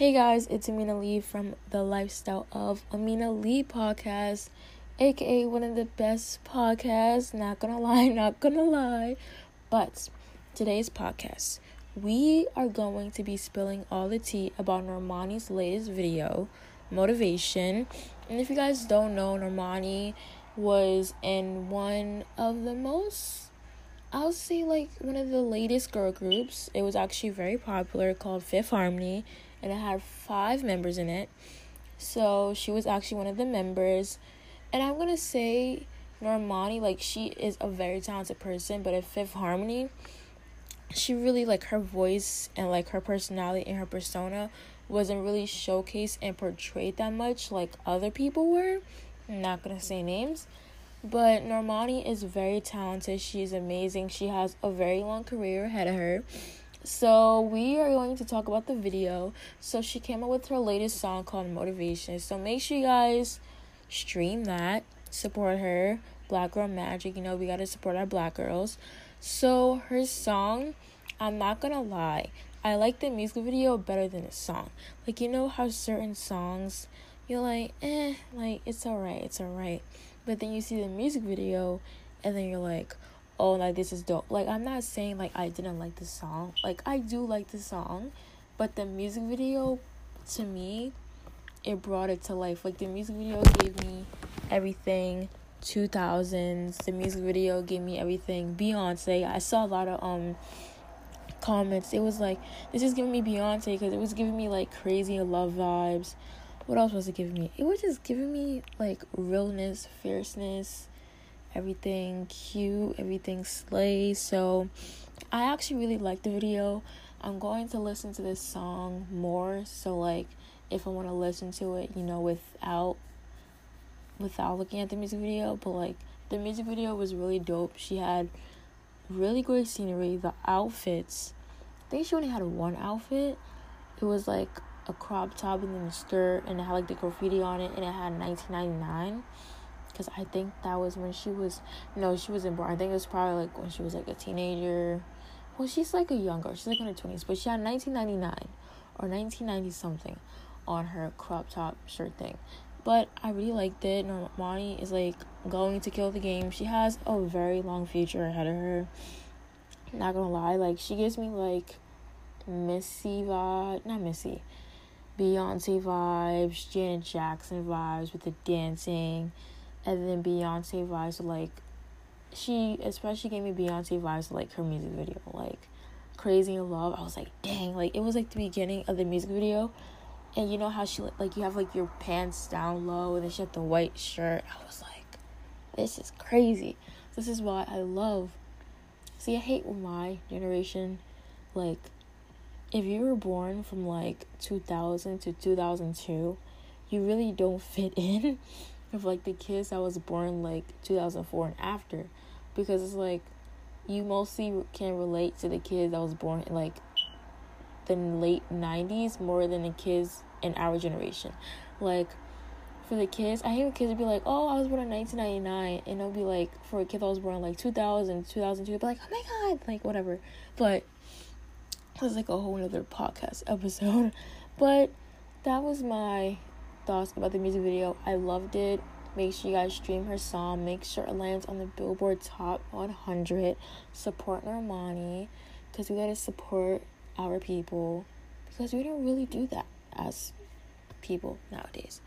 Hey guys, it's Amina Lee from the Lifestyle of Amina Lee podcast, aka one of the best podcasts. Not gonna lie, not gonna lie. But today's podcast, we are going to be spilling all the tea about Normani's latest video, Motivation. And if you guys don't know, Normani was in one of the most I'll say like one of the latest girl groups. It was actually very popular called Fifth Harmony and it had five members in it. So she was actually one of the members. And I'm gonna say Normani, like she is a very talented person, but at Fifth Harmony, she really like her voice and like her personality and her persona wasn't really showcased and portrayed that much like other people were. I'm not gonna say names. But Normani is very talented. She's amazing. She has a very long career ahead of her. So we are going to talk about the video. So she came up with her latest song called Motivation. So make sure you guys stream that, support her. Black Girl Magic, you know, we gotta support our black girls. So her song, I'm not gonna lie, I like the music video better than the song. Like you know how certain songs you're like, eh, like it's alright, it's alright. But then you see the music video and then you're like, oh like this is dope. Like i'm not saying like i didn't like the song. Like i do like the song but the music video to me it brought it to life. Like the music video gave me everything. 2000s the music video gave me everything. Beyonce i saw a lot of um comments. It was like this is giving me beyonce because it was giving me like crazy love vibes. What else was it giving me? It was just giving me like realness fierceness everything cute, everything slay. So I actually really like the video. I'm going to listen to this song more. So like if I want to listen to it, you know, without without looking at the music video, but like the music video was really dope. She had really great scenery, the outfits. I think she only had one outfit. It was like a crop top and then a skirt and it had like the graffiti on it and it had 1999 because I think that was when she was no she wasn't born. I think it was probably like when she was like a teenager. Well she's like a younger she's like in her 20s but she had 1999 or 1990 something on her crop top shirt thing. But I really liked it. Normani is like going to kill the game. She has a very long future ahead of her. Not gonna lie like she gives me like Missy vibe not Missy Beyonce vibes, Janet Jackson vibes with the dancing, and then Beyonce vibes like she especially gave me Beyonce vibes like her music video like Crazy in Love. I was like, dang, like it was like the beginning of the music video. And you know how she like you have like your pants down low and then she had the white shirt. I was like, this is crazy. This is why I love see I hate my generation like if you were born from like 2000 to 2002, you really don't fit in of like the kids that was born like 2004 and after. Because it's like you mostly can relate to the kids that was born in like the late 90s more than the kids in our generation. Like for the kids i hear kids would be like oh i was born in 1999 and it'll be like for a kid that was born in like 2000 2002 be like oh my god like whatever. But it's like a whole other podcast episode. But that was my thoughts about the music video. I loved it. Make sure you guys stream her song. Make sure it lands on the Billboard Top 100. Support Normani because we gotta support our people because we don't really do that as people nowadays.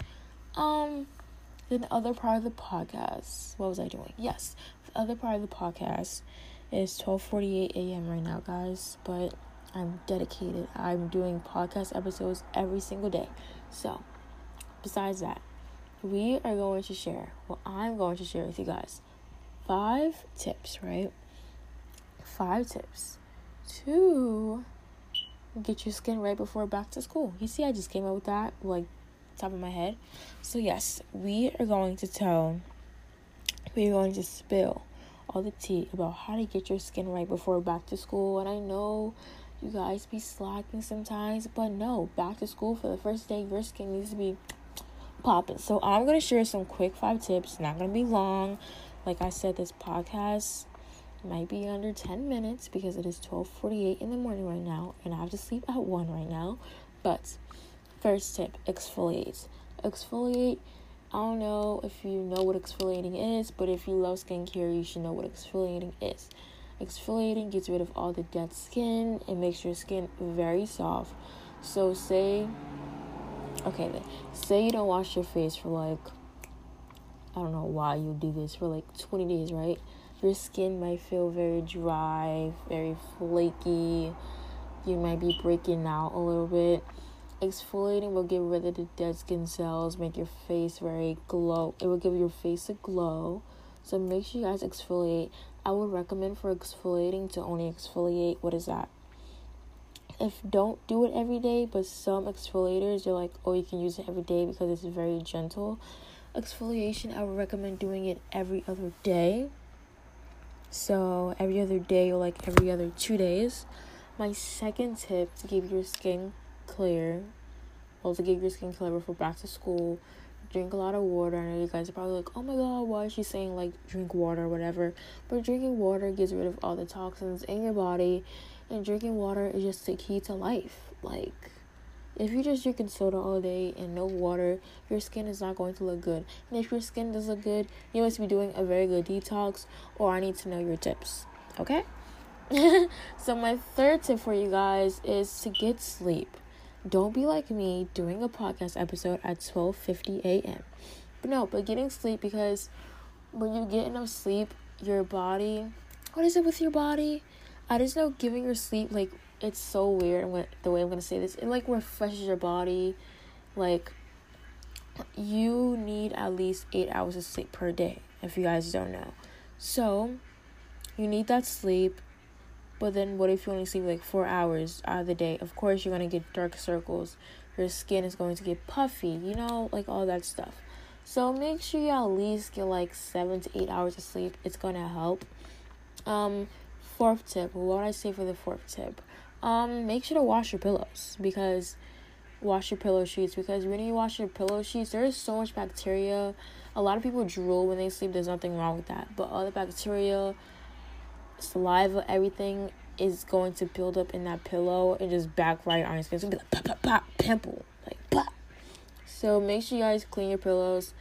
Um, then the other part of the podcast. What was I doing? Yes, the other part of the podcast is 12:48 a.m. right now, guys. But I'm dedicated. I'm doing podcast episodes every single day. So besides that, we are going to share, well, I'm going to share with you guys five tips, right? Five tips to get your skin right before back to school. You see, I just came up with that, like, top of my head. So, yes, we are going to tell, we're going to spill all the tea about how to get your skin right before back to school. And I know you guys be slacking sometimes, but no, back to school for the first day, your skin needs to be popping. So I'm gonna share some quick five tips. Not gonna be long. Like I said, this podcast might be under 10 minutes because it is 12:48 in the morning right now and I have to sleep at 1 right now. But First tip exfoliate. Exfoliate. I don't know if you know what exfoliating is, but if you love skincare, you should know what exfoliating is. Exfoliating gets rid of all the dead skin and makes your skin very soft. So, say, okay, then, say you don't wash your face for like, I don't know why you do this for like 20 days, right? Your skin might feel very dry, very flaky. You might be breaking out a little bit Exfoliating will get rid of the dead skin cells, make your face very glow. It will give your face a glow. So make sure you guys exfoliate. I would recommend for exfoliating to only exfoliate. What is that? If don't do it every day, but some exfoliators you're like, oh, you can use it every day because it's very gentle. Exfoliation, I would recommend doing it every other day. So every other day or like every other two days. My second tip to keep your skin clear. Well, to get your skin clear for back to school. Drink a lot of water. I know you guys are probably like, oh my god, why is she saying like drink water or whatever? But drinking water gets rid of all the toxins in your body, and drinking water is just the key to life. Like, if you're just drinking soda all day and no water, your skin is not going to look good. And if your skin does look good, you must be doing a very good detox, or I need to know your tips. Okay? so, my third tip for you guys is to get sleep don't be like me doing a podcast episode at 12:50 a.m. But no, but getting sleep because when you get enough sleep, your body, what is it with your body? I just know giving your sleep like it's so weird what the way I'm gonna say this. It like refreshes your body, like you need at least eight hours of sleep per day. If you guys don't know, so you need that sleep but then, what if you only sleep like four hours out of the day? Of course, you're gonna get dark circles. Your skin is going to get puffy, you know, like all that stuff. So make sure you at least get like seven to eight hours of sleep. It's gonna help. Um, fourth tip. What would I say for the fourth tip? Um, make sure to wash your pillows because wash your pillow sheets because when you wash your pillow sheets, there is so much bacteria. A lot of people drool when they sleep. There's nothing wrong with that, but all the bacteria saliva, everything is going to build up in that pillow and just backfire on your skin. Gonna be like pop, pop, pop, pimple, like pop. So make sure you guys clean your pillows.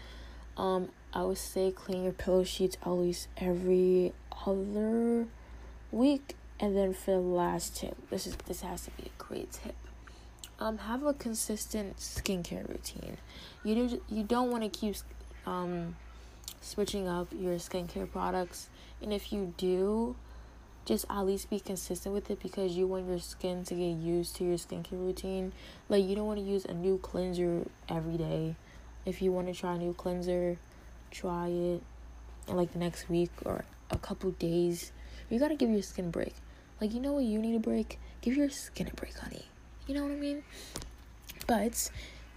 Um, I would say clean your pillow sheets at least every other week. And then for the last tip, this is this has to be a great tip. Um, have a consistent skincare routine. You do you don't want to keep um switching up your skincare products, and if you do, just at least be consistent with it because you want your skin to get used to your skincare routine. Like you don't want to use a new cleanser every day. If you want to try a new cleanser, try it like the next week or a couple days. You gotta give your skin a break. Like you know what you need a break? Give your skin a break, honey. You know what I mean? But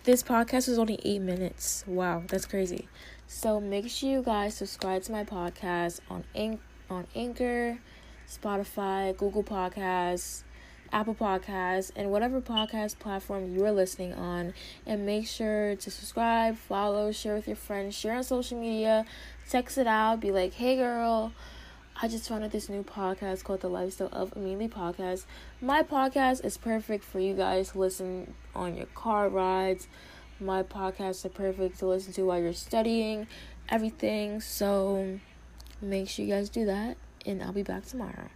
this podcast is only eight minutes. Wow, that's crazy. So make sure you guys subscribe to my podcast on Anch- on Anchor Spotify, Google Podcasts, Apple Podcasts, and whatever podcast platform you are listening on. And make sure to subscribe, follow, share with your friends, share on social media, text it out, be like, hey girl. I just found out this new podcast called The Lifestyle of Amelia Podcast. My podcast is perfect for you guys to listen on your car rides. My podcasts are perfect to listen to while you're studying, everything. So make sure you guys do that and I'll be back tomorrow.